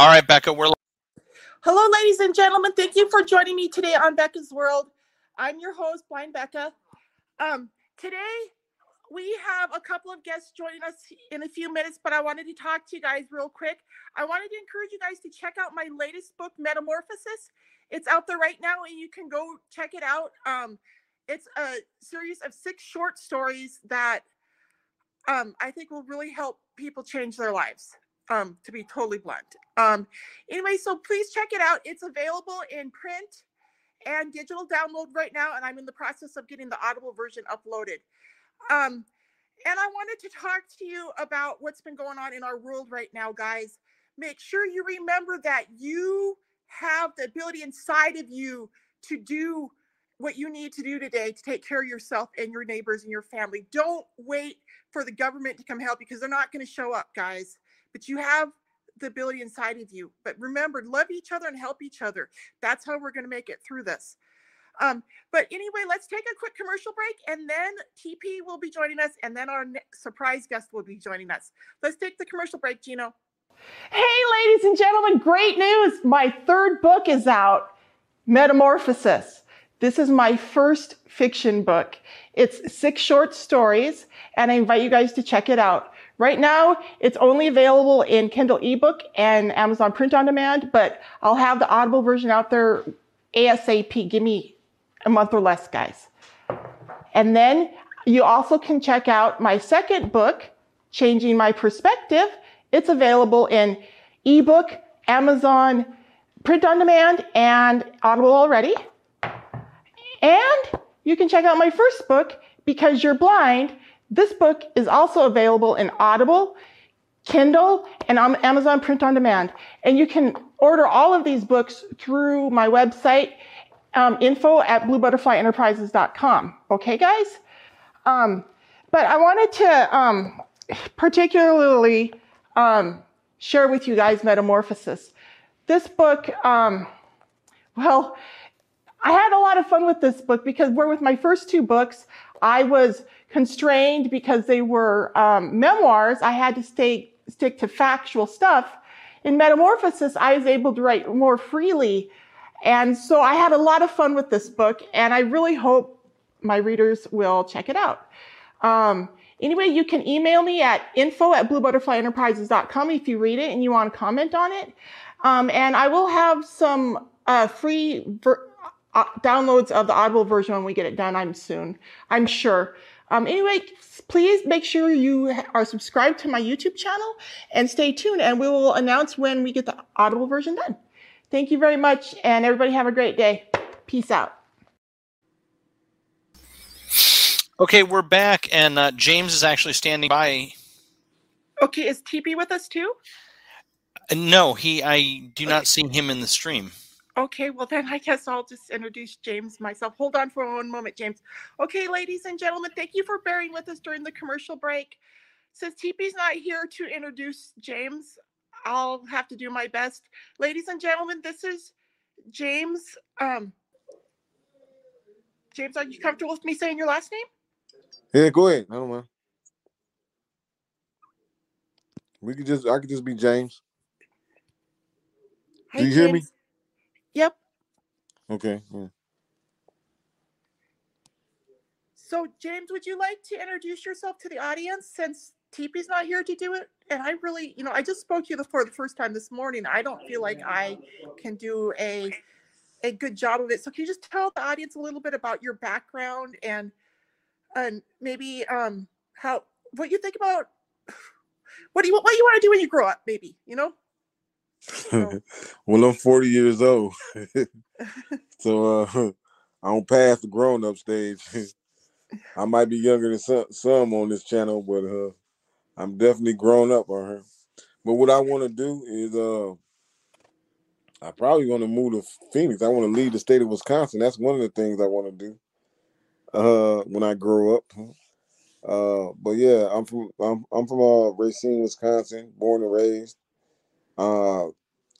All right, Becca, we're Hello, ladies and gentlemen. Thank you for joining me today on Becca's World. I'm your host, Blind Becca. Um, today we have a couple of guests joining us in a few minutes, but I wanted to talk to you guys real quick. I wanted to encourage you guys to check out my latest book, Metamorphosis. It's out there right now, and you can go check it out. Um, it's a series of six short stories that um, I think will really help people change their lives. Um, to be totally blunt. Um, anyway, so please check it out. It's available in print and digital download right now, and I'm in the process of getting the Audible version uploaded. Um, and I wanted to talk to you about what's been going on in our world right now, guys. Make sure you remember that you have the ability inside of you to do what you need to do today to take care of yourself and your neighbors and your family. Don't wait for the government to come help because they're not going to show up, guys. But you have the ability inside of you. But remember, love each other and help each other. That's how we're going to make it through this. Um, but anyway, let's take a quick commercial break and then TP will be joining us and then our surprise guest will be joining us. Let's take the commercial break, Gino. Hey, ladies and gentlemen, great news. My third book is out, Metamorphosis. This is my first fiction book. It's six short stories, and I invite you guys to check it out. Right now, it's only available in Kindle ebook and Amazon print on demand, but I'll have the Audible version out there ASAP. Give me a month or less, guys. And then you also can check out my second book, Changing My Perspective. It's available in ebook, Amazon print on demand, and Audible already. And you can check out my first book, Because You're Blind. This book is also available in Audible, Kindle, and on Amazon Print on Demand. And you can order all of these books through my website, um, info at bluebutterflyenterprises.com. Okay, guys? Um, but I wanted to um, particularly um, share with you guys Metamorphosis. This book, um, well, I had a lot of fun with this book because where with my first two books, I was constrained because they were um, memoirs. I had to stay, stick to factual stuff. In Metamorphosis, I was able to write more freely. And so I had a lot of fun with this book, and I really hope my readers will check it out. Um, anyway, you can email me at info at bluebutterflyenterprises.com if you read it and you want to comment on it. Um, and I will have some uh, free ver- uh, downloads of the Audible version when we get it done. I'm soon. I'm sure. Um, anyway, please make sure you are subscribed to my YouTube channel and stay tuned, and we will announce when we get the Audible version done. Thank you very much, and everybody have a great day. Peace out. Okay, we're back, and uh, James is actually standing by. Okay, is TP with us too? Uh, no, he. I do not see him in the stream. Okay, well then I guess I'll just introduce James myself. Hold on for one moment, James. Okay, ladies and gentlemen, thank you for bearing with us during the commercial break. Since TP's not here to introduce James, I'll have to do my best. Ladies and gentlemen, this is James. Um, James, are you comfortable with me saying your last name? Yeah, go ahead. I don't mind. We could just I could just be James. Do you hear me? Yep. Okay. Yeah. So, James, would you like to introduce yourself to the audience since TP's not here to do it? And I really, you know, I just spoke to you for the first time this morning. I don't feel like I can do a a good job of it. So, can you just tell the audience a little bit about your background and and maybe um how what you think about what do you what you want to do when you grow up? Maybe you know. So, well, I'm 40 years old, so uh, I don't pass the grown up stage. I might be younger than some, some on this channel, but uh, I'm definitely grown up on her. But what I want to do is, uh, I probably want to move to Phoenix. I want to leave the state of Wisconsin. That's one of the things I want to do uh, when I grow up. Uh, but yeah, I'm from I'm I'm from uh, Racine, Wisconsin, born and raised. Uh,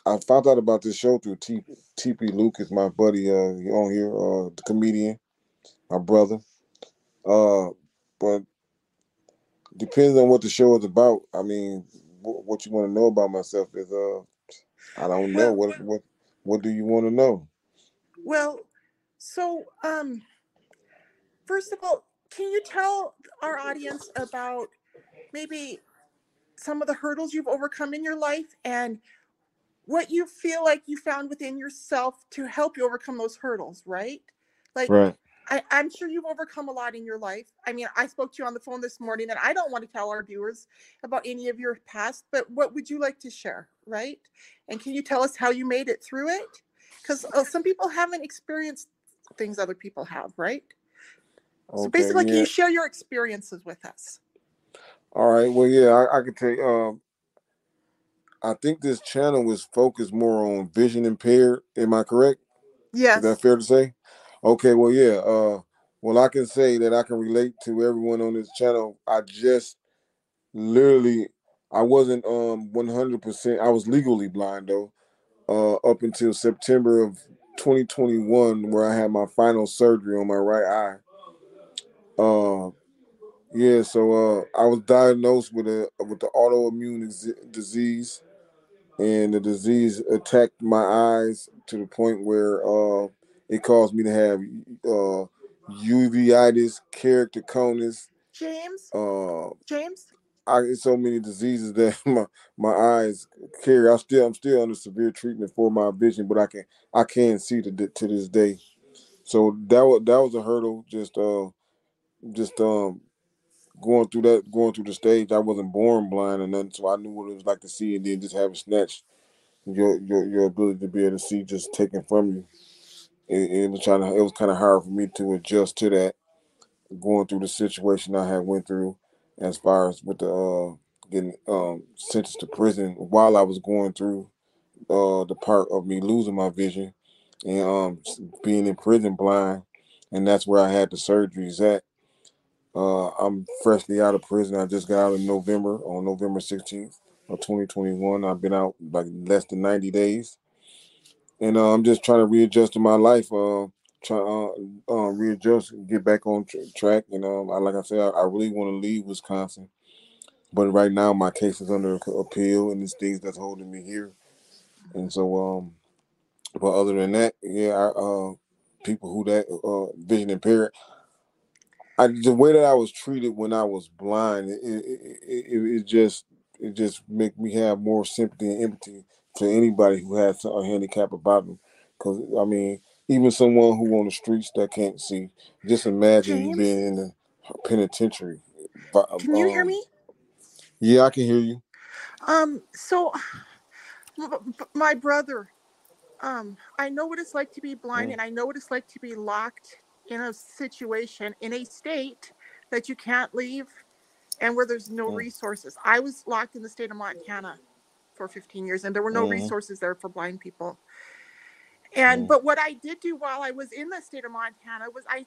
I found out about this show through T- TP Lucas, my buddy uh, on here, uh, the comedian, my brother. Uh, but depends on what the show is about. I mean, wh- what you want to know about myself is uh, I don't know Well- what what what do you want to know? Well, so um, first of all, can you tell our audience about maybe some of the hurdles you've overcome in your life and what you feel like you found within yourself to help you overcome those hurdles, right? Like Right. I, I'm sure you've overcome a lot in your life. I mean, I spoke to you on the phone this morning, and I don't want to tell our viewers about any of your past, but what would you like to share, right? And can you tell us how you made it through it? Because uh, some people haven't experienced things other people have, right? So Okay, basically, can you share your experiences with us? All right. Well, yeah, I, I could tell you. Um, I think this channel was focused more on vision impaired. Am I correct? Yes. Is that fair to say? Okay, well, yeah. Uh, well, I can say that I can relate to everyone on this channel. I just literally, I wasn't um 100%. I was legally blind though, uh, up until September of 2021, where I had my final surgery on my right eye. Uh, yeah. So uh, I was diagnosed with a with the autoimmune ex- disease, and the disease attacked my eyes to the point where uh, it caused me to have uh, uveitis, keratoconus. James, Uh, James, I get so many diseases that my my eyes carry. I still I'm still under severe treatment for my vision, but I can I can see to to this day. So that was that was a hurdle. Just uh, just um going through that going through the stage. I wasn't born blind and nothing, so I knew what it was like to see, and then just have it snatched. Your your your ability to be able to see just taken from you. It, it was trying to. It was kind of hard for me to adjust to that. Going through the situation I had went through, as far as with the uh, getting um, sentenced to prison while I was going through uh, the part of me losing my vision and um, being in prison blind, and that's where I had the surgeries at. Uh, I'm freshly out of prison. I just got out in November on November 16th of 2021. I've been out like less than 90 days, and uh, I'm just trying to readjust to my life. Uh, try uh, uh, readjust, get back on tr- track. And um, I, like I said, I, I really want to leave Wisconsin, but right now my case is under appeal, and it's things that's holding me here. And so, um, but other than that, yeah, I, uh, people who that uh, vision impaired. I, the way that I was treated when I was blind, it it, it, it, just it just make me have more sympathy and empathy to anybody who has a handicap about them. Because I mean, even someone who on the streets that can't see, just imagine you being in the penitentiary. Can you hear um, me? Yeah, I can hear you. Um, so my brother, um, I know what it's like to be blind, Mm. and I know what it's like to be locked in a situation in a state that you can't leave, and where there's no Mm. resources. I was locked in the state of Montana for 15 years, and there were no Mhm. resources there for blind people. And Mm. but what I did do while I was in the state of Montana was I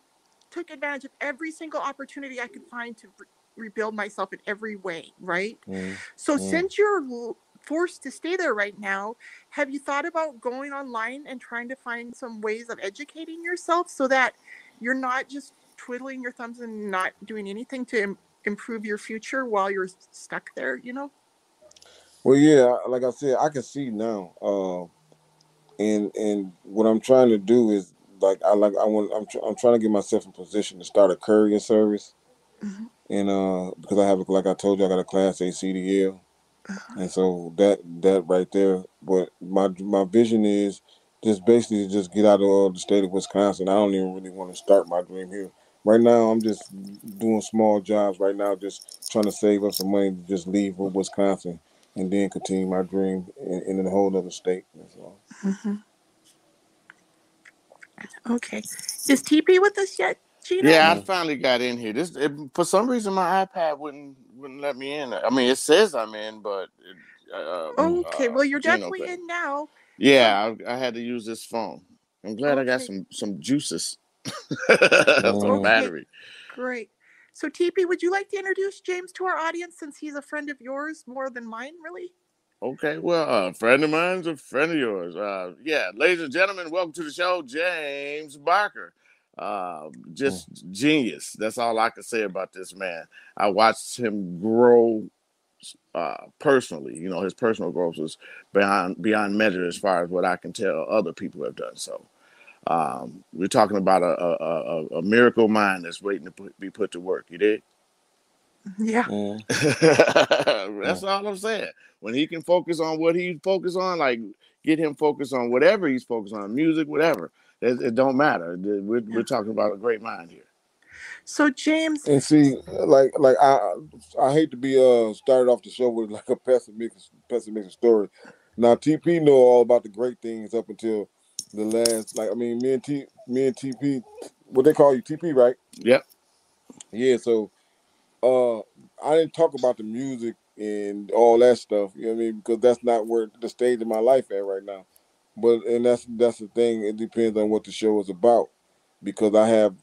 took advantage of every single opportunity I could find to re- rebuild myself in every way, right? Mm. So Mm. since you're forced to stay there right now, have you thought about going online and trying to find some ways of educating yourself so that you're not just twiddling your thumbs and not doing anything to Im- improve your future while you're stuck there, you know? Well, yeah, like I said, I can see now. Uh, and and what I'm trying to do is like I like I want I'm tr- I'm trying to get myself in position to start a courier service, Mhm. and uh because I have a, like I told you I got a class A CDL, Uh-huh. and so that that right there. But my my vision is just basically just get out of uh, the state of Wisconsin. I don't even really want to start my dream here. Right now, I'm just doing small jobs. Right now, just trying to save up some money to just leave for Wisconsin and then continue my dream in, in a whole other state. That's all. Mhm. Okay. Is TP with us yet, Gina? Yeah, I finally got in here. This it, for some reason my iPad wouldn't wouldn't let me in. I mean, it says I'm in, but it, uh, Okay. uh, Well, you're Gino definitely thing. in now. Yeah, I, I had to use this phone. I'm glad I got Okay. some some juices, some Okay. battery. Great. So, TP, would you like to introduce James to our audience since he's a friend of yours more than mine, really? Okay, well, a friend of mine's a friend of yours. Uh, yeah, ladies and gentlemen, welcome to the show, James Barker. Uh, just genius. That's all I can say about this man. I watched him grow uh, personally. You know, his personal growth was beyond beyond measure as far as what I can tell other people have done. So um, we're talking about a, a, a, a miracle mind that's waiting to put, be put to work. You did? Yeah. Mm. that's all I'm saying. When he can focus on what he focus on, like get him focused on whatever he's focused on, music, whatever. It, it don't matter. We're, Yeah. we're talking about a great mind here. So James, And see, like, like I, I hate to be uh started off the show with like a pessimistic, pessimistic story. Now TP know all about the great things up until the last. Like, I mean, me and T, me and TP, what they call you, TP, right? Yep. Yeah. So, uh, I didn't talk about the music and all that stuff. You know what I mean? Because that's not where the stage of my life at right now. But and that's that's the thing. It depends on what the show is about. Because I have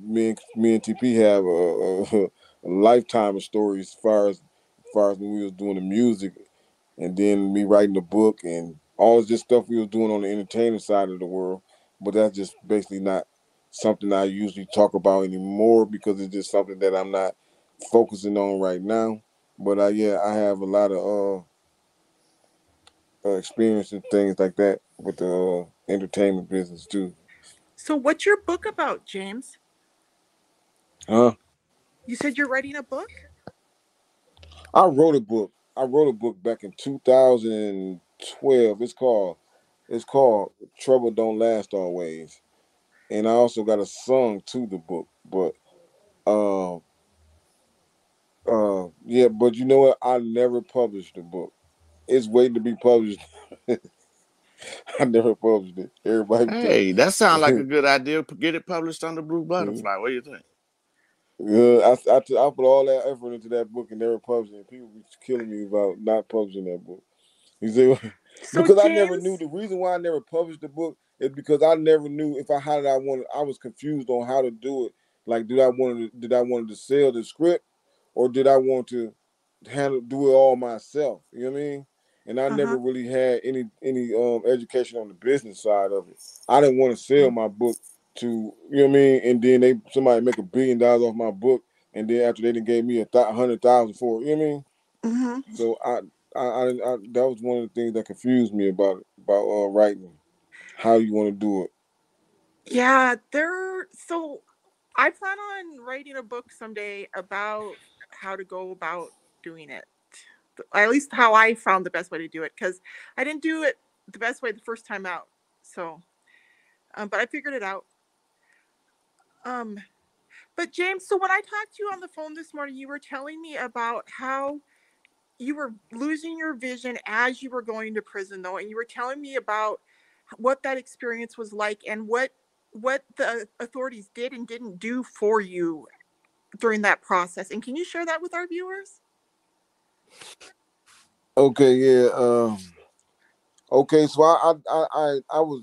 me and me and TP have a, a, a lifetime of stories as far as as far as when we was doing the music, and then me writing the book and all this stuff we was doing on the entertainment side of the world. But that's just basically not something I usually talk about anymore because it's just something that I'm not focusing on right now. But uh, yeah, I have a lot of uh, uh experience and things like that with the uh, entertainment business too. so what's your book about, James? Huh? You said you're writing a book? I wrote a book. I wrote a book back in 2012. It's called it's called Trouble Don't Last Always. And I also got a song to the book. But uh uh yeah, but you know what? I never published the book. It's waiting to be published. I never published it. Everybody be Hey, that sounds like a good idea. Get it published under Blue Butterfly. What do you think? Yeah, I, I, I put all that effort into that book and never published it. People be killing me about not publishing that book. You see, So because I never knew the reason why I never published the book is because I never knew if I how did I want I was confused on how to do it. Like, did I want to did I wanted to sell the script, or did I want to handle do it all myself? You know what I mean? And I never Uh-huh. really had any any um education on the business side of it. I didn't want to sell my book to you know what I mean, and then they somebody make a billion dollars off my book, and then after they done gave me a th- hundred thousand for it. You know what I mean? hmm So I, I, I, I, that was one of the things that confused me about about uh, writing. How you want to do it? Yeah, there. So I plan on writing a book someday about how to go about doing it. At least how I found the best way to do it, because I didn't do it the best way the first time out. So, um, but I figured it out. Um, but James, so when I talked to you on the phone this morning, you were telling me about how you were losing your vision as you were going to prison, though, and you were telling me about what that experience was like and what what the authorities did and didn't do for you during that process. And can you share that with our viewers? Okay, yeah. Um, okay, so I, I, I, I, was,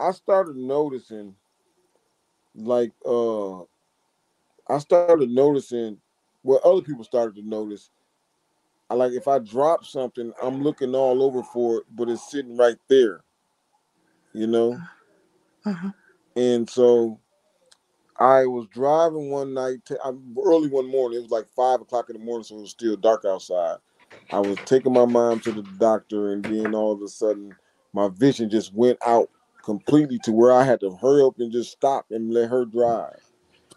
I started noticing, like, uh, I started noticing what other people started to notice. I like if I drop something, I'm looking all over for it, but it's sitting right there. You know. Uh-huh. And so I was driving one night, t- early one morning. It was like five o'clock in the morning, so it was still dark outside. I was taking my mom to the doctor, and then all of a sudden, my vision just went out completely to where I had to hurry up and just stop and let her drive.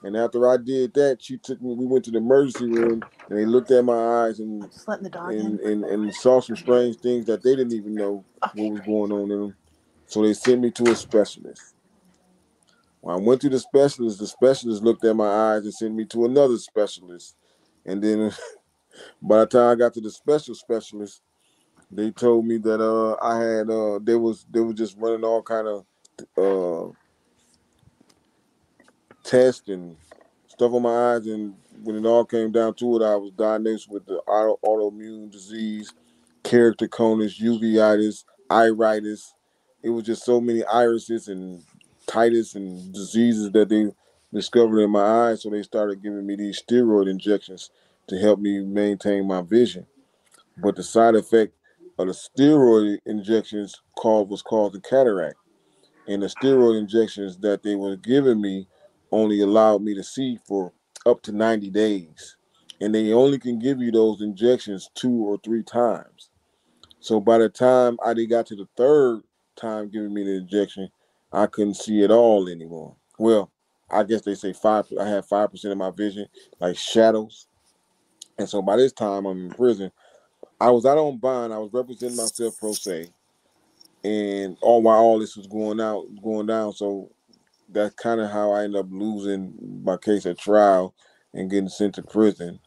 And after I did that, she took me. We went to the emergency room, and they looked at my eyes and and, and, and saw some strange things that they didn't even know what was going on in them. So they sent me to a specialist. When I went to the specialist, the specialist looked at my eyes and sent me to another specialist. And then by the time I got to the special specialist, they told me that uh I had uh they was they were just running all kind of uh tests and stuff on my eyes and when it all came down to it, I was diagnosed with the auto, autoimmune disease, keratoconus, uveitis, iritis. It was just so many irises and titus and diseases that they discovered in my eyes. So they started giving me these steroid injections to help me maintain my vision. But the side effect of the steroid injections called was called the cataract. And the steroid injections that they were giving me only allowed me to see for up to 90 days. and they only can give you those injections two or three times. So by the time I got to the third time giving me the injection, I couldn't see at all anymore. Well, I guess they say five. I had five percent of my vision, like shadows. And so by this time I'm in prison. I was out on bond. I was representing myself pro se, and all while all this was going out, going down. So that's kind of how I ended up losing my case at trial and getting sent to prison.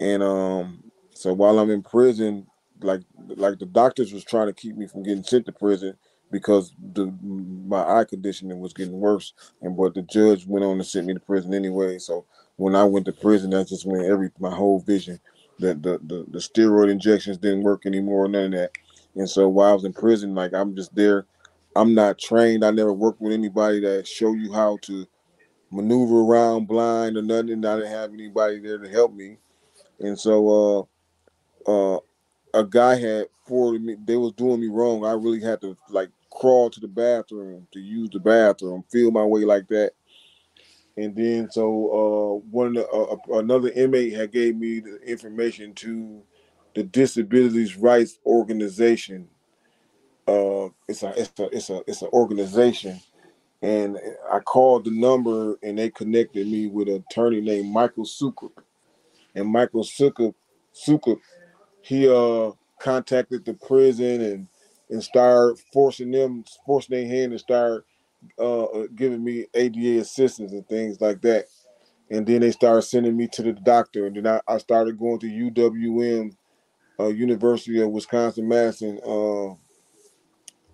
And um, so while I'm in prison, like like the doctors was trying to keep me from getting sent to prison because the my eye conditioning was getting worse. And but the judge went on to send me to prison anyway. So when I went to prison, that's just when every my whole vision, that the, the the steroid injections didn't work anymore, none of that. And so while I was in prison, like I'm just there. I'm not trained. I never worked with anybody that show you how to maneuver around blind or nothing. I didn't have anybody there to help me. And so uh uh a guy had forwarded me they was doing me wrong. I really had to like crawl to the bathroom to use the bathroom, feel my way like that. And then so uh one uh, another inmate had gave me the information to the Disabilities Rights Organization. Uh, it's a it's a it's a it's an organization, and I called the number and they connected me with an attorney named Michael Sukup. And Michael Sukup Sukup, he uh contacted the prison and and started forcing them forcing their hand and start uh giving me ADA assistance and things like that. And then they started sending me to the doctor, and then I, I started going to UWM uh, University of Wisconsin Madison. Uh,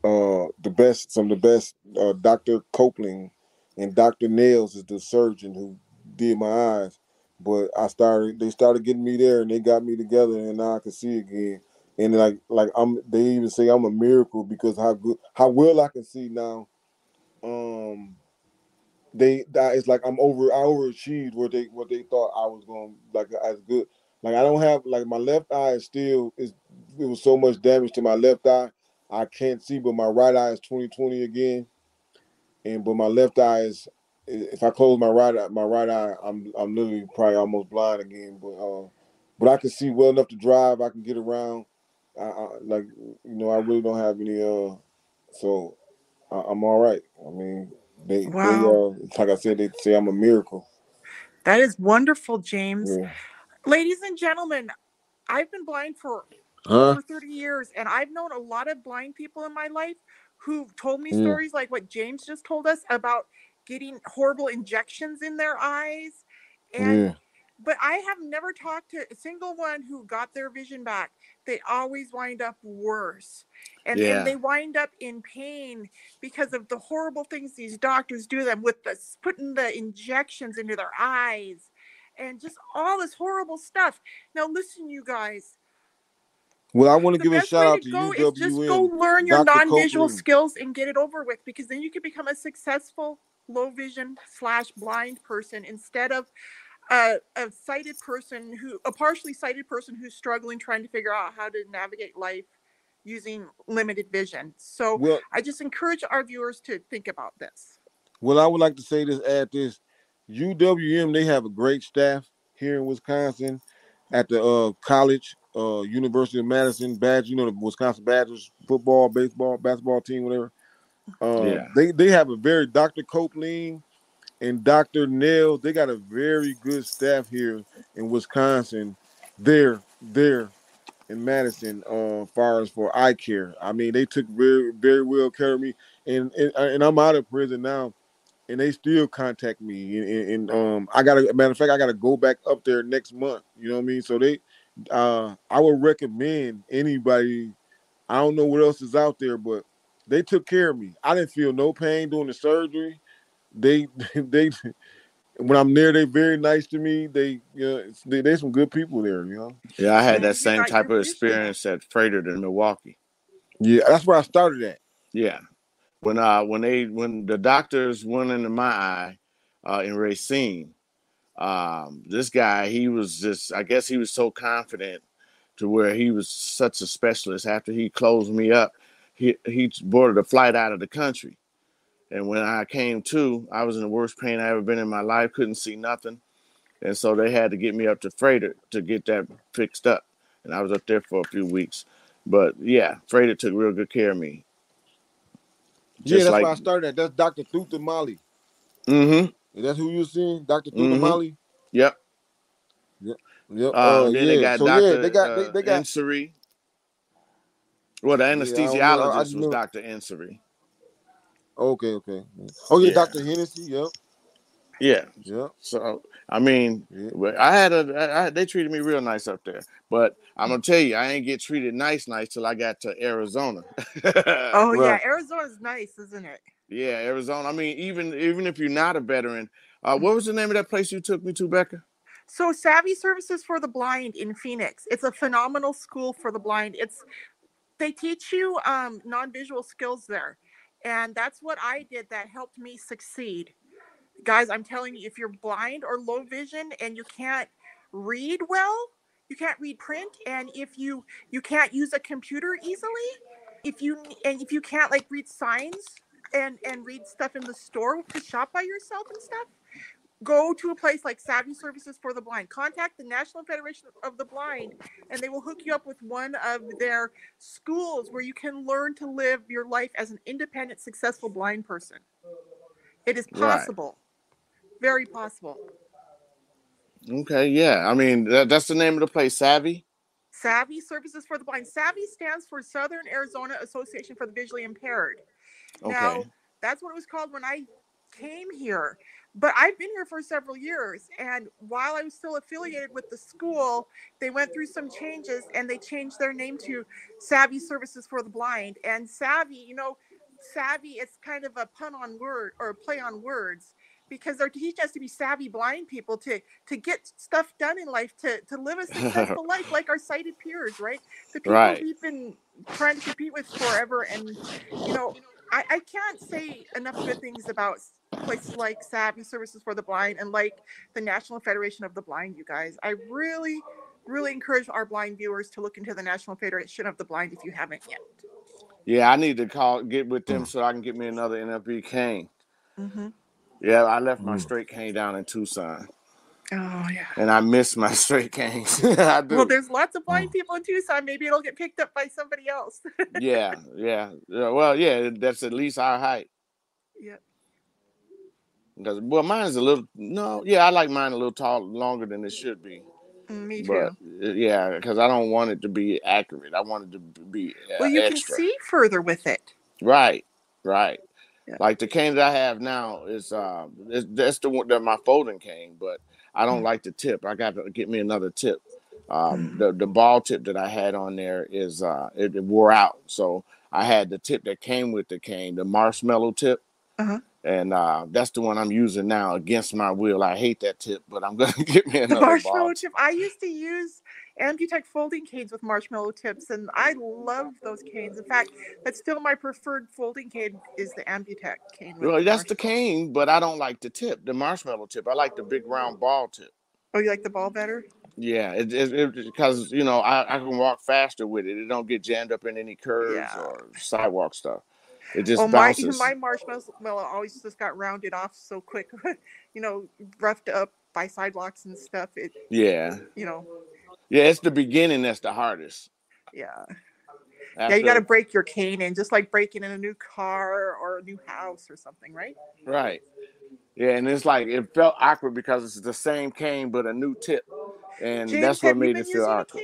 uh, the best, some of the best, uh, Dr. Copeland and Dr. Nails is the surgeon who did my eyes. But I started, they started getting me there, and they got me together, and now I can see again. And like, like I'm, they even say I'm a miracle because how good, how well I can see now. Um, they that it's like I'm over, I overachieved what they what they thought I was going like as good. Like I don't have like my left eye is still is it was so much damage to my left eye. I can't see, but my right eye is 20/20 again. And but my left eye is if I close my right eye, my right eye, I'm I'm literally probably almost blind again. But uh, but I can see well enough to drive. I can get around. I, I like you know I really don't have any uh, so I, I'm all right. I mean they Wow. they uh like I said they say I'm a miracle. That is wonderful, James. Yeah. Ladies and gentlemen, I've been blind for Huh? over 30 years, and I've known a lot of blind people in my life who've told me Mm. stories like what James just told us about getting horrible injections in their eyes. And Yeah. but I have never talked to a single one who got their vision back. They always wind up worse. And, Yeah. and they wind up in pain because of the horrible things these doctors do them with the putting the injections into their eyes and just all this horrible stuff. Now listen, you guys. Well, I want to give a shout out to to just go learn your Dr. non-visual Copeland. skills and get it over with because then you can become a successful low vision slash blind person instead of a, a sighted person who a partially sighted person who's struggling trying to figure out how to navigate life using limited vision. So Well, I just encourage our viewers to think about this. well, I would like to say this, add this. UWM, they have a great staff here in Wisconsin at the uh, college, uh, University of Madison, Badge, you know, the Wisconsin Badgers football, baseball, basketball team, whatever. Uh, Yeah. They they have a very Dr. Copeland and Dr. Nails. They got a very good staff here in Wisconsin. There, there in Madison, uh, far as for eye care. I mean, they took very, very well care of me, and and, and I'm out of prison now, and they still contact me, and, and, and, um, I got a matter of fact, I got to go back up there next month. You know what I mean? So they, uh, I would recommend anybody. I don't know what else is out there, but they took care of me. I didn't feel no pain during the surgery. They, they, when I'm there, they're very nice to me. They, you know, it's- they, they some good people there. You know. Yeah, I had that same type of experience at Froedtert in Milwaukee. Yeah, that's where I started at. Yeah. When uh when they when the doctors went into my eye uh in Racine, um this guy he was just I guess he was so confident to where he was such a specialist after he closed me up, he he boarded a flight out of the country. And when I came to, I was in the worst pain I ever been in my life, couldn't see nothing. and so they had to get me up to Froedtert to get that fixed up, and I was up there for a few weeks. But yeah, Froedtert took real good care of me. Yeah, that's like, where I started at. That's Dr. Thutha Mali. mm-hmm. Is that who you seeing? Dr. Thutha Mhm. Mali? Yep. Yep. Um, uh, then yeah. they got so Dr. yeah, they got uh, they, they got Insuri. Well, the I don't know. I anesthesiologist was Dr. Insuri. Okay, okay. Oh yeah, Yeah. Dr. Hennessy, yep, Yeah. yep, So I mean, yeah. I had a, I, I, they treated me real nice up there. But I'm gonna tell you, I ain't get treated nice, nice till I got to Arizona. Oh yeah, Arizona's nice, isn't it? yeah, Arizona. I mean, even even if you're not a veteran, uh, what was the name of that place you took me to, Becca? So SAAVI Services for the Blind in Phoenix. It's a phenomenal school for the blind. It's they teach you um, non-visual skills there, and that's what I did that helped me succeed. Guys, I'm telling you, if you're blind or low vision and you can't read well, you can't read print, and if you you can't use a computer easily, if you and if you can't like read signs and and read stuff in the store to shop by yourself and stuff go to a place like SAAVI Services for the Blind. Contact the National Federation of the Blind, and they will hook you up with one of their schools where you can learn to live your life as an independent, successful blind person. It is Right. possible, very possible. Okay, yeah. I mean, that, that's the name of the place, SAAVI. SAAVI Services for the Blind. SAAVI stands for Southern Arizona Association for the Visually Impaired. Okay. Now, that's what it was called when I came here. But I've been here for several years. And while I was still affiliated with the school, they went through some changes and they changed their name to SAAVI Services for the Blind. And Savvy, you know, Savvy is kind of a pun on word or a play on words because they're teaching us to be savvy blind people to to get stuff done in life to to live a successful life like our sighted peers right the people Right. we've been trying to compete with forever and you know I, I can't say enough good things about places like SAAVI services for the blind and like the national federation of the blind you guys i really really encourage our blind viewers to look into the national federation of the blind if you haven't yet yeah, I need to call get with them so I can get me another NFB cane. mm-hmm. Yeah, I left my Mm. straight cane down in Tucson, oh yeah and I miss my straight canes. I do. well there's lots of blind people in tucson maybe it'll get picked up by somebody else yeah, yeah, yeah. Well, yeah, that's at least our height. yeah Because well, mine is a little no, yeah, I like mine a little tall, longer than it should be. Mm, me too But uh, yeah, because I don't want it to be accurate. I want it to be uh, well you extra. can see further with it Right, right. Yeah. Like the cane that I have now is uh, is, that's the one that my folding cane, but I don't Mm. like the tip. I got to get me another tip. Um, Mm. the the ball tip that I had on there is uh, it, it wore out, so I had the tip that came with the cane, the marshmallow tip, Uh-huh. And uh, that's the one I'm using now against my will. I hate that tip, but I'm gonna get me another the marshmallow ball. tip. I used to use Ambutech folding canes with marshmallow tips, and I love those canes. In fact, that's still my preferred folding cane is the Ambutech cane. Well, that's the cane, but I don't like the tip, the marshmallow tip. I like the big round ball tip. Oh, you like the ball better? Yeah, it it because you know I, I can walk faster with it. It don't get jammed up in any curves Yeah. or sidewalk stuff. It just Oh, my bounces. my marshmallow always just got rounded off so quick. you know, roughed up by sidewalks and stuff. It, yeah, you know, yeah. It's the beginning that's the hardest. yeah. After, yeah, you got to break your cane in, just like breaking in a new car or a new house or something, right? right. Yeah, and it's like it felt awkward because it's the same cane but a new tip, and James, that's what made it feel awkward.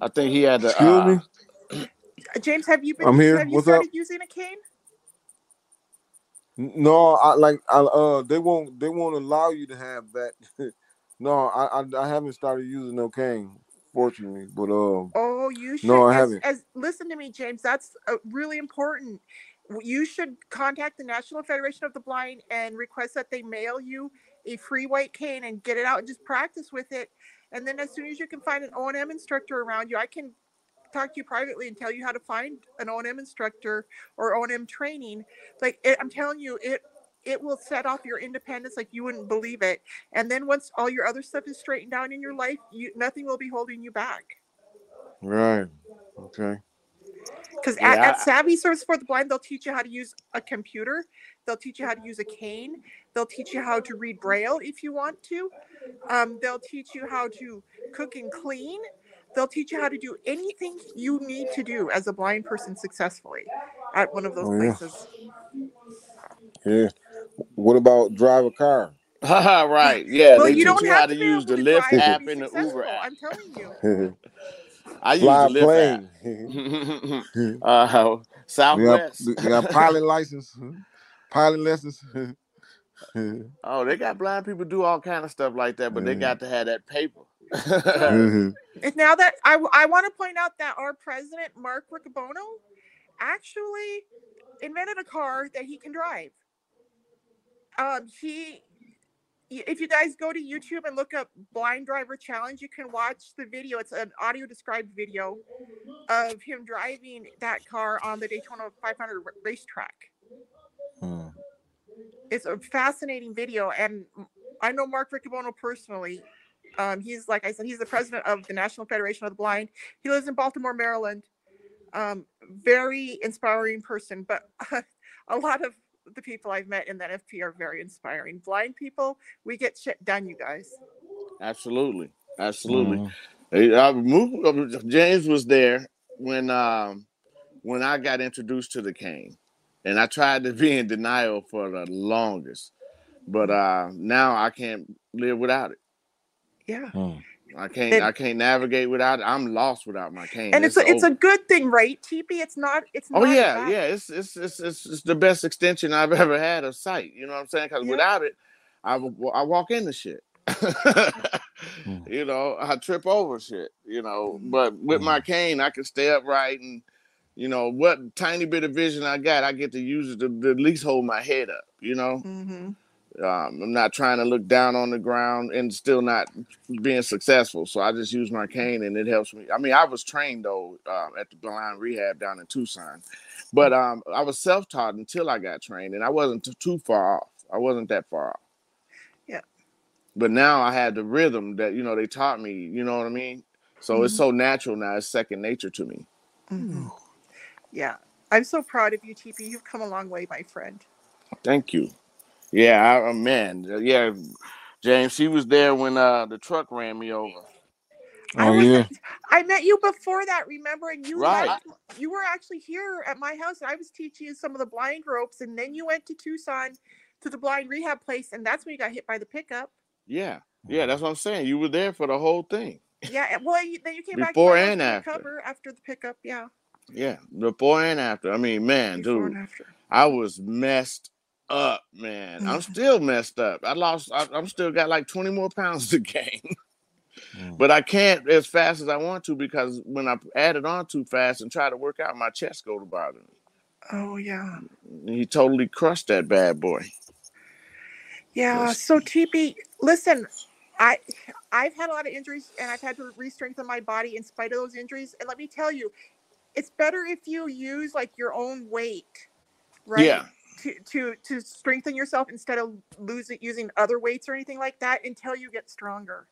I think he had the. Excuse Uh, me? Uh, James, have you been? I'm here. Have you What's started up? using a cane? No, I like I uh they won't they won't allow you to have that. no, I, I I haven't started using no cane, fortunately. But um Oh, you should. No, I as, haven't. As listen to me, James. That's uh, really important. You should contact the National Federation of the Blind and request that they mail you a free white cane and get it out and just practice with it. And then as soon as you can find an O and M instructor around you, I can talk to you privately and tell you how to find an O and M instructor or O and M training. Like it, I'm telling you, it it will set off your independence like you wouldn't believe it. And then once all your other stuff is straightened out in your life, you nothing will be holding you back. right. Okay. Because Yeah, at, at SAAVI Service for the Blind, they'll teach you how to use a computer. They'll teach you how to use a cane. They'll teach you how to read Braille if you want to. Um, they'll teach you how to cook and clean. They'll teach you how to do anything you need to do as a blind person successfully at one of those Oh, yeah. places. Yeah. What about drive a car? right. Yeah. well, they you teach don't you how have to to use the to Lyft drive to app be and the successful. Uber app. I'm telling you. I use Fly the Lyft plane. app. uh, you, Southwest. got, you got pilot license, pilot lessons. oh, they got blind people do all kind of stuff like that, but they got to have that paper. Mhm. And now that I, I want to point out that our president, Mark Riccobono, actually invented a car that he can drive. Um, he, if you guys go to YouTube and look up Blind Driver Challenge, you can watch the video. It's an audio described video of him driving that car on the Daytona 500 racetrack. Hmm. It's a fascinating video, and I know Mark Riccobono personally. Um, he's like I said, he's the president of the National Federation of the Blind. He lives in Baltimore, Maryland. Um, very inspiring person, but a lot of the people I've met in that FP are very inspiring. Blind people, we get shit done, you guys. Absolutely. Absolutely. Mhm. I moved, James was there when um when I got introduced to the cane, and I tried to be in denial for the longest, but uh now I can't live without it. Yeah, Hmm. I can't And- I can't navigate without it. I'm lost without my cane. and it's a, it's a good thing, right, TP? It's not. It's not oh not yeah bad. yeah it's, it's it's it's it's the best extension I've ever had of sight. You know what I'm saying? Because Yeah. without it, I I walk into shit. you know, I trip over shit, you know. Mhm. But with my cane, I can stay upright and, you know, what tiny bit of vision I got, I get to use it to, to at least hold my head up, you know. hmm Um, I'm not trying to look down on the ground and still not being successful. So I just use my cane and it helps me. I mean, I was trained though um, at the blind rehab down in Tucson, but um, I was self taught until I got trained and I wasn't t- too far off. I wasn't that far off. Yeah. But now I had the rhythm that, you know, they taught me, you know what I mean? So it's Mhm. so natural now. It's second nature to me. hmm Yeah, I'm so proud of you, TP. You've come a long way, my friend. Thank you. Yeah, I, uh, man. Yeah, James, she was there when uh, the truck ran me over. I Oh was yeah. I met you before that, remember? And you Right. left, you were actually here at my house, and I was teaching you some of the blind ropes, and then you went to Tucson to the blind rehab place, and that's when you got hit by the pickup. Yeah, yeah, that's what I'm saying. You were there for the whole thing. Yeah, and- well, you, then you came back Before to my and after. recover after the pickup. Yeah, Yeah, before and after. I mean, man, before dude, and after. I was messed up, man. I'm Mhm. still messed up. I lost. I, I'm still got like 20 more pounds to gain, Mm. but I can't as fast as I want to because when I add it on too fast and try to work out, my chest go to bother me. Oh yeah, He totally crushed that bad boy. yeah. Yes. So TP, listen, I I've had a lot of injuries, and I've had to re-strengthen my body in spite of those injuries. And let me tell you, it's better if you use like your own weight, right? Yeah, to to to strengthen yourself instead of losing using other weights or anything like that until you get stronger.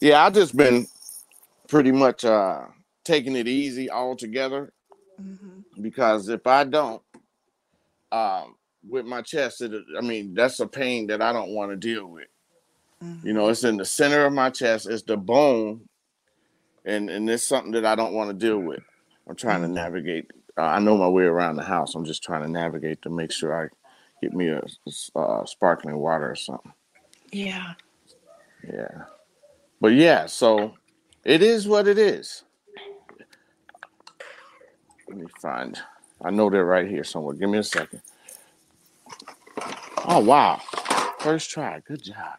yeah. I've just been pretty much uh taking it easy altogether Mm-hmm. because if I don't, um, with my chest, it, I mean, that's a pain that I don't want to deal with. You know, it's in the center of my chest, it's the bone, and and it's something that I don't want to deal with. I'm trying to navigate. Uh, I know my way around the house. I'm just trying to navigate to make sure I get me a, uh, sparkling water or something. Yeah. Yeah, but yeah, so it is what it is. Let me find. I know they're right here somewhere. Give me a second. Oh wow, first try. Good job.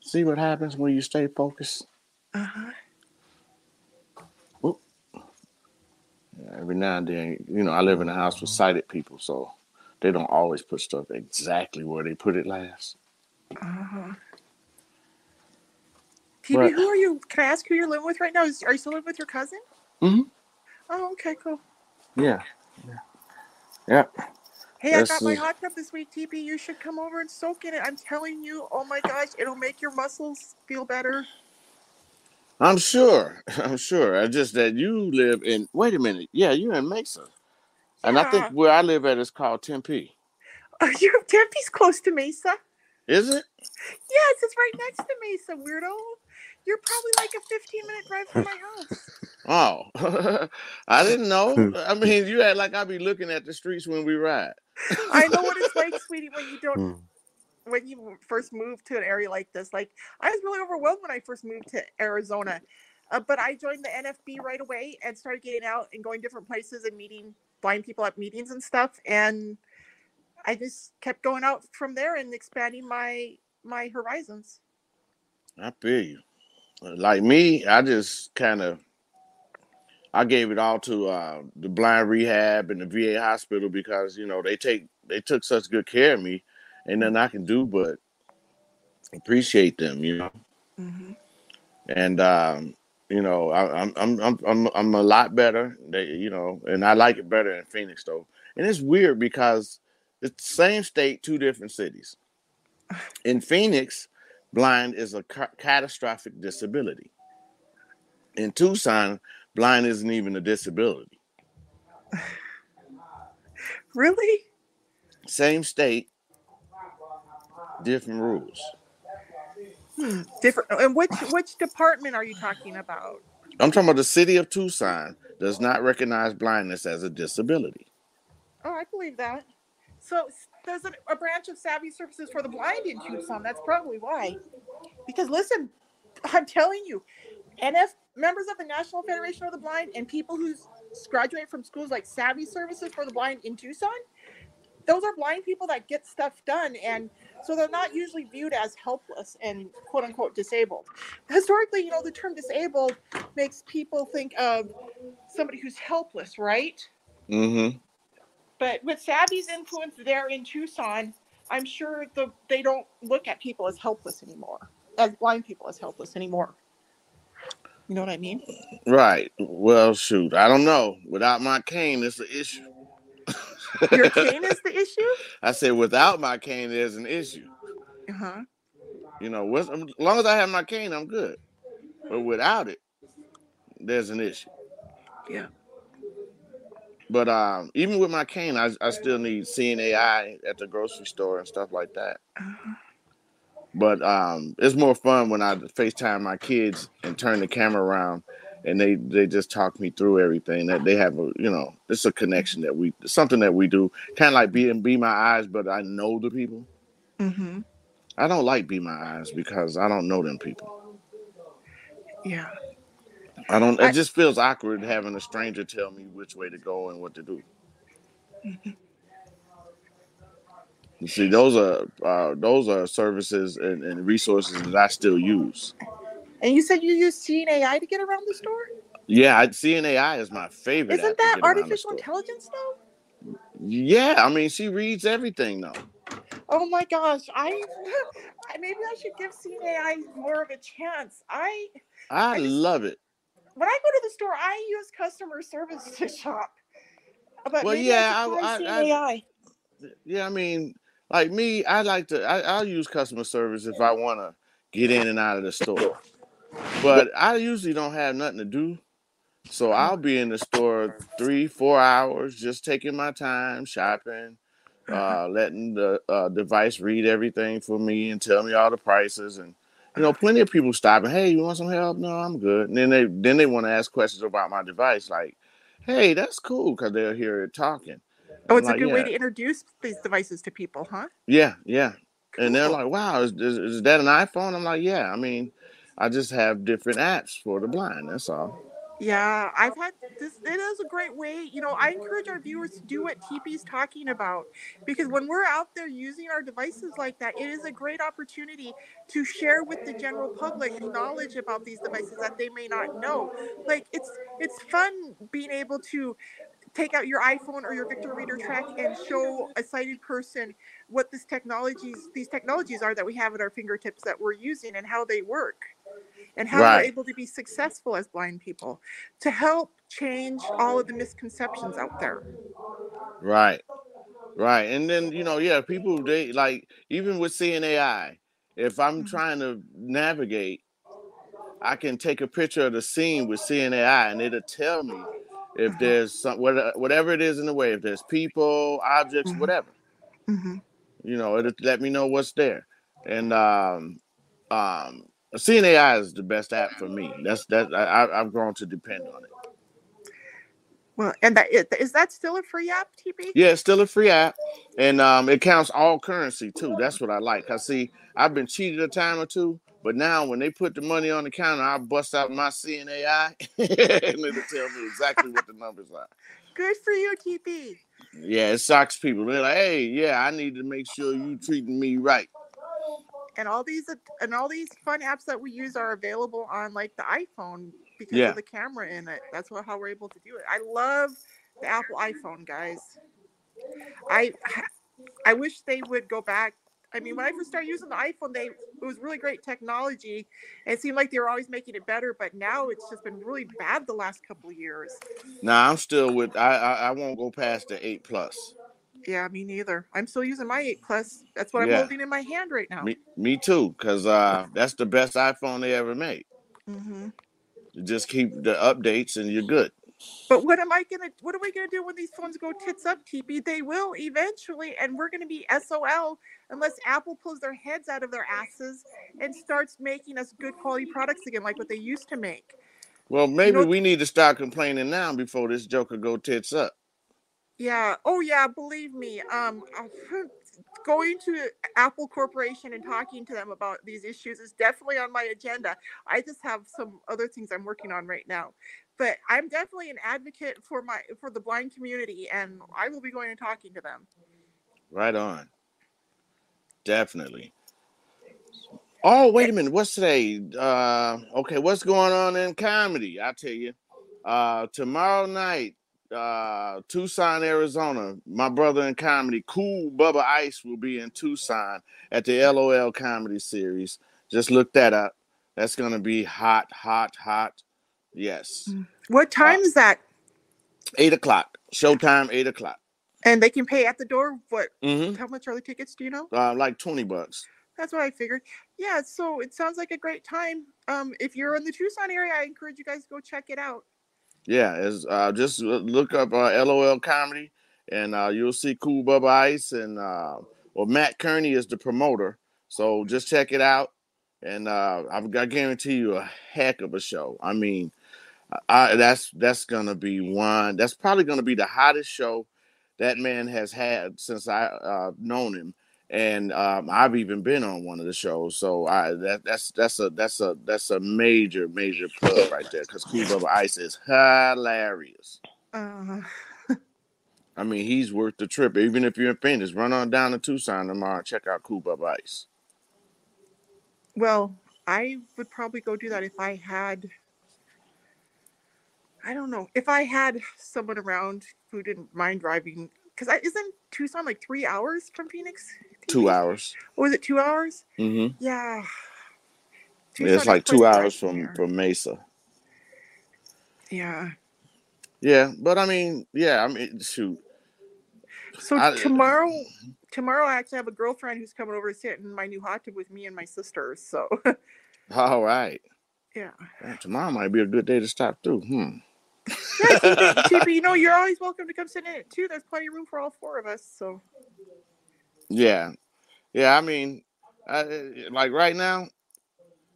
See what happens when you stay focused. Uh-huh. Every now and then, you know, I live in a house with sighted people, so they don't always put stuff exactly where they put it last. Uh-huh. But- who are you? Can I ask who you're living with right now? Is, are you still living with your cousin? Mm-hmm. Oh, okay, cool. Yeah, yeah, yeah. Hey, I got my hot tub this week, TP. You should come over and soak in it. I'm telling you, oh my gosh, it'll make your muscles feel better. I'm sure. I'm sure. I just that you live in. Wait a minute. Yeah, you're in Mesa, and I think where I live at is called Tempe. Oh, you Tempe's close to Mesa. Is it? Yes, it's right next to Mesa, weirdo. You're probably like a 15 minute drive from my house. Oh, I didn't know. I mean, you act like I'd be looking at the streets when we ride. I know what it's like, sweetie, when you don't Hmm. When you first moved to an area like this. Like I was really overwhelmed when I first moved to Arizona. Uh, but I joined the NFB right away and started getting out and going different places and meeting blind people at meetings and stuff. And I just kept going out from there and expanding my my horizons. I feel you. Like me, I just kind of I gave it all to uh, the blind rehab and the VA hospital because you know they take they took such good care of me, and nothing I can do but appreciate them, you know. And um, you know, I, I'm I'm I'm I'm I'm a lot better. They, you know, and I like it better in Phoenix though. And it's weird because it's the same state, two different cities. In Phoenix, blind is a ca- catastrophic disability. In Tucson, blind isn't even a disability. Really? Same state, different rules. Hmm. Different. And which which department are you talking about? I'm talking about the city of Tucson does not recognize blindness as a disability. Oh, I believe that. So there's a, a branch of SAAVI Services for the Blind in Tucson. That's probably why. Because listen, I'm telling you, NF members of the National Federation of the Blind and people who graduate from schools like SAAVI Services for the Blind in Tucson, those are blind people that get stuff done, and so they're not usually viewed as helpless and quote unquote disabled. Historically, you know, the term disabled makes people think of somebody who's helpless, right? Mm-hmm. But with SAAVI's influence there in Tucson, I'm sure the they don't look at people as helpless anymore, as blind people as helpless anymore. You know what I mean? Right. Well, shoot. I don't know. Without my cane, it's an issue. Your cane is the issue. I said, without my cane, there's an issue. Uh huh. You know, as long as I have my cane, I'm good. But without it, there's an issue. Yeah. But um, even with my cane, I, I still need Seeing AI at the grocery store and stuff like that. Uh-huh. But um, it's more fun when I FaceTime my kids and turn the camera around and they, they just talk me through everything. That they have a you know, it's a connection that we something that we do. Kind of like be and be my eyes, but I know the people. Mm-hmm. I don't like be my eyes because I don't know them people. Yeah. I don't. I- It just feels awkward having a stranger tell me which way to go and what to do. Mhm. You see, those are uh, those are services and, and resources that I still use. And you said you use Seeing AI to get around the store? Yeah, I, Seeing AI is my favorite. Isn't that get around the artificial intelligence though? Yeah, I mean, she reads everything though. Oh my gosh, I I- maybe I should give Seeing AI more of a chance. I I I just- love it. when I go to the store, I use customer service to shop. But Well, yeah, I, I- I-. Yeah, I mean, like me, I like to. I, I'll use customer service if I want to get in and out of the store. But I usually don't have nothing to do, so I'll be in the store three, four hours, just taking my time shopping, uh, letting the uh, device read everything for me and tell me all the prices. And you know, plenty of people stopping. Hey, you want some help? No, I'm good. And then they then they want to ask questions about my device, like, Hey, that's cool, because they'll hear it talking. oh, it's a like, good way to introduce these devices to people, huh? Yeah, yeah. And they're like, wow, is, is, is that an iPhone? I'm like, yeah. I mean, I just have different apps for the blind. That's all. Yeah, I've had this. It is a great way. You know, I encourage our viewers to do what TP's talking about because when we're out there using our devices like that, it is a great opportunity to share with the general public knowledge about these devices that they may not know. Like it's it's fun being able to take out your iPhone or your Victor Reader Trek and show a sighted person what this technologies these technologies are that we have at our fingertips that we're using and how they work and how Right. we're able to be successful as blind people to help change all of the misconceptions out there. Right. Right. And then, you know, yeah, people they like even with Seeing AI, if I'm Mhm. trying to navigate, I can take a picture of the scene with Seeing AI and it'll tell me if Uh-huh. there's some what- whatever it is in the way, if there's people, objects, Mhm. whatever. hmm You know, it'll let me know what's there. And um, um, Seeing AI is the best app for me. That's that I, I've grown to depend on it. Well, and that is, that still a free app, TP? Yeah, it's still a free app, and um, it counts all currency too. That's what I like. I see I've been cheated a time or two, but now when they put the money on the counter, I bust out my Seeing AI, and it'll tell me exactly what the numbers are. Good for you, TP. Yeah, it shocks people. They're like, "Hey, yeah, I need to make sure you treating me right." And all these and all these fun apps that we use are available on like the iPhone because Yeah. of the camera in it. That's what, how we're able to do it. I love the Apple iPhone, guys. I I wish they would go back. I mean, when I first started using the iPhone, they it was really great technology. And it seemed like they were always making it better, but now it's just been really bad the last couple of years. Now I'm still with. I I, I won't go past the eight plus. Yeah, me neither. I'm still using my 8 Plus. That's what I'm holding in my hand right now. Me me too, cause uh, that's the best iPhone they ever made. hmm You just keep the updates and you're good. But what am I gonna? What are we gonna do when these phones go tits up, TP? They will eventually, and we're gonna be SOL unless Apple pulls their heads out of their asses and starts making us good quality products again, like what they used to make. Well, maybe know- we need to start complaining now before this joker go tits up. Yeah. Oh yeah. Believe me. Um, going to Apple Corporation and talking to them about these issues is definitely on my agenda. I just have some other things I'm working on right now. But I'm definitely an advocate for my for the blind community, and I will be going and talking to them. Right on. Definitely. Oh, wait a minute. What's today? Uh okay, what's going on in comedy? I'll tell you. Uh tomorrow night, uh Tucson, Arizona. My brother in comedy, Cool Bubba Ice, will be in Tucson at the LOL comedy series. Just look that up. That's gonna be hot, hot, hot. Yes. What time is that? Eight o'clock. Showtime, eight o'clock. And they can pay at the door. What? Mm-hmm. How much are the tickets? Do you know? Uh, like 20 bucks. That's what I figured. Yeah. So it sounds like a great time. Um, if you're in the Tucson area, I encourage you guys to go check it out. Yeah, it's, uh, just look up uh, LOL comedy, and uh, you'll see Cool Bubba Ice and uh, well Matt Kearney is the promoter. So just check it out, and uh, I've, I guarantee you a heck of a show. I mean, I, that's that's gonna be one. That's probably gonna be the hottest show that man has had since I uh, known him, and um, I've even been on one of the shows. So I that that's that's a that's a that's a major major plug right there because Cool Bubba Ice is hilarious. Uh, I mean, he's worth the trip. Even if you're in Phoenix, run on down to Tucson tomorrow and check out Cool Bubba Ice. well, I would probably go do that if I had. I don't know if I had someone around who didn't mind driving. Because I isn't Tucson like three hours from Phoenix? Two hours. Or was it two hours? Mm-hmm. Yeah. Yeah, it's like two hours from here. from Mesa. Yeah. Yeah, but I mean, yeah, I mean, shoot. So I- tomorrow, tomorrow I actually have a girlfriend who's coming over to sit in my new hot tub with me and my sisters. So All right. yeah. Tomorrow might be a good day to stop through. Hmm. Yeah, TP, you know, you're always welcome to come sit in it too. There's plenty of room for all four of us. So Yeah, yeah. I mean, I, like right now,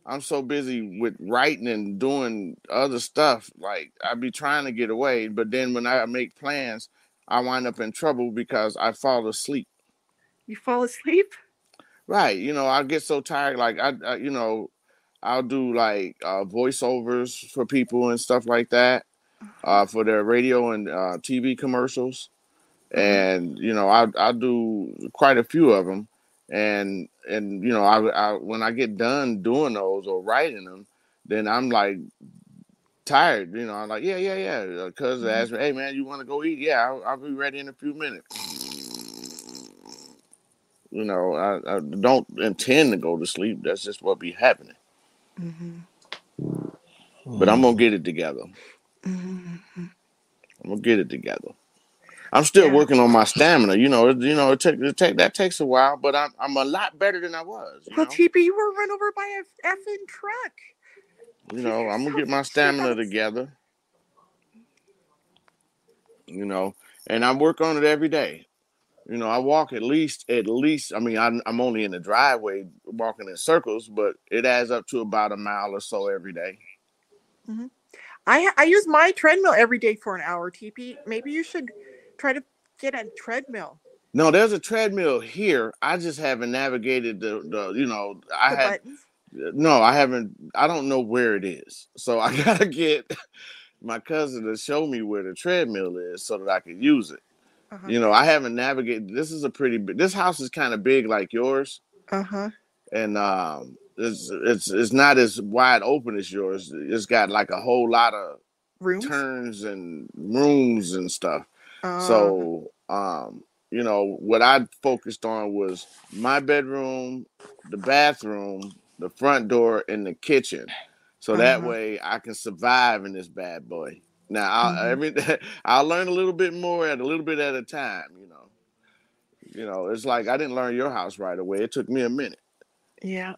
I'm so busy with writing and doing other stuff. Like I be trying to get away, but then when I make plans, I wind up in trouble because I fall asleep. you fall asleep. Right. You know, I get so tired. Like I, I you know, I'll do like uh, voiceovers for people and stuff like that, uh, for their radio and uh, TV commercials, and you know, I I do quite a few of them, and and you know, I, I when I get done doing those or writing them, then I'm like tired. You know, I'm like, yeah, yeah, yeah. Cause Mhm. asked me, hey man, you want to go eat? Yeah, I'll, I'll be ready in a few minutes. You know, I, I don't intend to go to sleep. That's just what be happening. Mm-hmm. But I'm gonna get it together. Mm-hmm. I'm gonna get it together. I'm still Yeah. working on my stamina. You know, it, you know, it take it take that takes a while, but I'm I'm a lot better than I was. You Well, know? TP, you were run over by a effing truck. You know, I'm gonna get my stamina together. You know, and I work on it every day. You know, I walk at least, at least. I mean, I'm, I'm only in the driveway walking in circles, but it adds up to about a mile or so every day. Hmm. I I use my treadmill every day for an hour. TP. Maybe you should try to get a treadmill. No, there's a treadmill here. I just haven't navigated the, the you know, I The had buttons. no, I haven't. I don't know where it is, so I gotta get my cousin to show me where the treadmill is so that I can use it. Uh-huh. You know, I haven't navigated. This is a pretty big. This house is kind of big like yours, Uh huh. and um, it's it's it's not as wide open as yours. It's got like a whole lot of Rooms. turns and rooms and stuff. Uh, So, um, you know, what I focused on was my bedroom, the bathroom, the front door, and the kitchen. So that Uh-huh. way I can survive in this bad boy. Now, I'll, Mhm. every, I'll learn a little bit more at a little bit at a time. You know, you know, it's like I didn't learn your house right away. It took me a minute. yeah.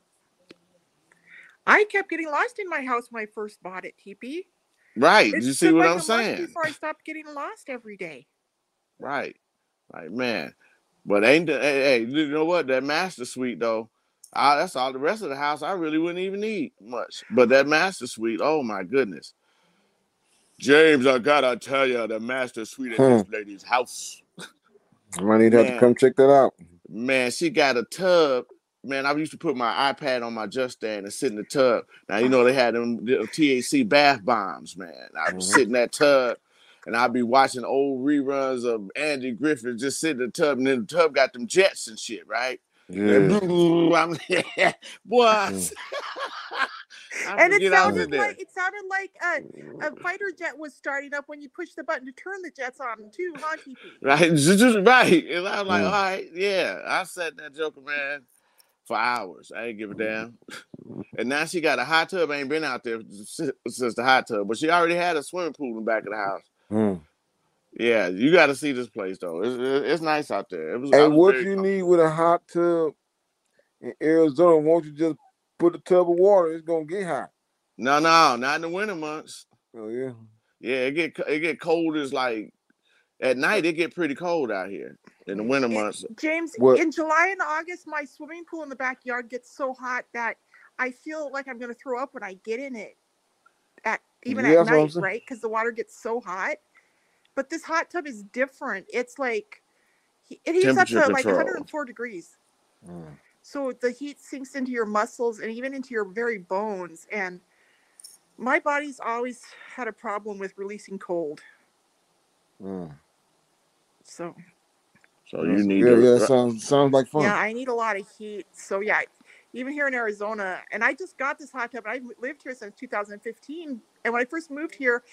I kept getting lost in my house when I first bought it. TP. Right? It you see what I'm saying? Before I stopped getting lost every day. Right. Like man. But ain't the, hey, hey, you know what? That master suite though. I, that's all the rest of the house I really wouldn't even need much. But that master suite, oh my goodness. James, I gotta tell you, the master suite at this hmm. lady's house. I might need to to come check that out. Man, she got a tub. Man, I used to put my iPad on my just stand and sit in the tub. Now you know they had them the THC bath bombs, man. I would Mhm. sit in that tub and I'd be watching old reruns of Andy Griffith just sitting in the tub, and then the tub got them jets and shit, right? Yeah. And I'm what? Mm. And it was in sounded like it sounded like a, a fighter jet was starting up when you push the button to turn the jets on too, huh, TP? Right, just right. And I was like, Mm. all right, yeah. I said in that joker, man, for hours. I ain't give a damn. And now she got a hot tub. I ain't been out there since the hot tub, but she already had a swimming pool in the back of the house. Mm. Yeah, you got to see this place though. It's, it's nice out there. It was. Was what you need with a hot tub in Arizona? Won't you just put a tub of water? It's gonna get hot. No, no, not in the winter months. Oh yeah. Yeah, it get it get cold as like at night. It get pretty cold out here in the winter It- months. James, What- in July and August, my swimming pool in the backyard gets so hot that I feel like I'm going to throw up when I get in it. At even Yeah, at that's what I'm night, saying. right? Because the water gets so hot. But this hot tub is different. It's like he- it heats up to Temperature like 104 degrees. Mm. So the heat sinks into your muscles and even into your very bones. And my body's always had a problem with releasing cold. Mm. So So you need yeah, to. yeah. Sounds sounds like fun. yeah, I need a lot of heat. So yeah, even here in Arizona, and I just got this hot tub. and I've lived here since 2015. And when I first moved here,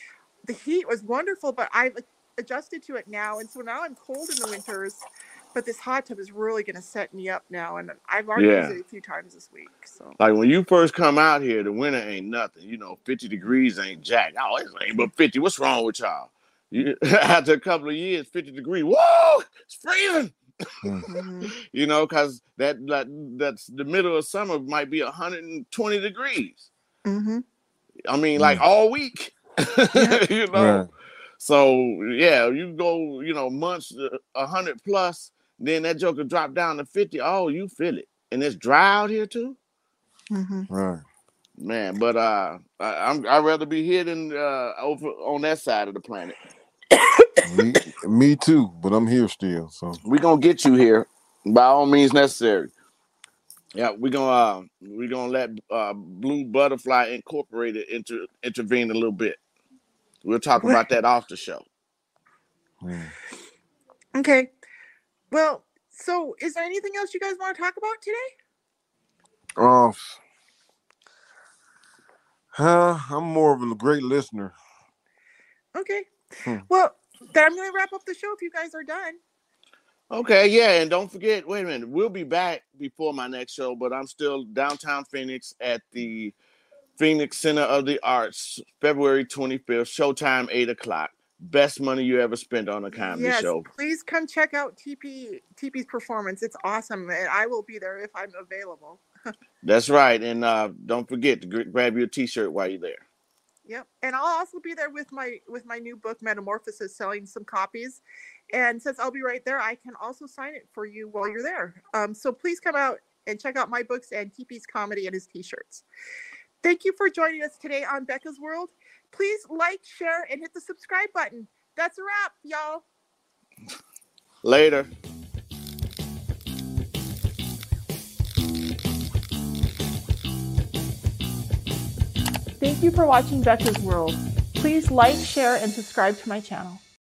the heat was wonderful, but I've adjusted to it now. And so now I'm cold in the winters. But this hot tub is really going to set me up now, and I've already Yeah. used it a few times this week. So Like when you first come out here, the winter ain't nothing. You know, 50 degrees ain't jack. Oh, it ain't but 50. What's wrong with y'all? You, after a couple of years, 50 degrees. Whoa, it's freezing. mhm. You know, because that, that that's the middle of summer might be 120 degrees. Mhm. I mean, like Mm. all week. you know. Right. So yeah, you go, you know, months a hundred plus, then that joker drop down to 50. Oh, you feel it. And it's dry out here too? Mhm. Right. Man, but uh, I, I'm I'd rather be here than uh over on that side of the planet. Me, me too, but I'm here still. So we're gonna get you here by all means necessary. Yeah, we're gonna uh, we gonna let uh, Blue Butterfly Incorporated inter, intervene a little bit. We'll talk What? about that off the show. mm. Okay. Well, so is there anything else you guys want to talk about today? uh, huh, I'm more of a great listener. Okay. Hmm. Well, then I'm going to wrap up the show if you guys are done. Okay, yeah, and don't forget. Wait a minute, we'll be back before my next show, but I'm still downtown Phoenix at the Phoenix Center of the Arts, February 25th, showtime eight o'clock. Best money you ever spent on a comedy yes, show. please come check out TP TP's performance. It's awesome, and I will be there if I'm available. That's right. And uh, don't forget to gr- grab your T-shirt while you're there. Yep. And I'll also be there with my with my new book Metamorphosis selling some copies. And since I'll be right there, I can also sign it for you while you're there. Um, so please come out and check out my books and TP's comedy and his t-shirts. Thank you for joining us today on Becca's World. Please like, share, and hit the subscribe button. That's a wrap, y'all. Later. Thank you for watching Becca's World. Please like, share, and subscribe to my channel.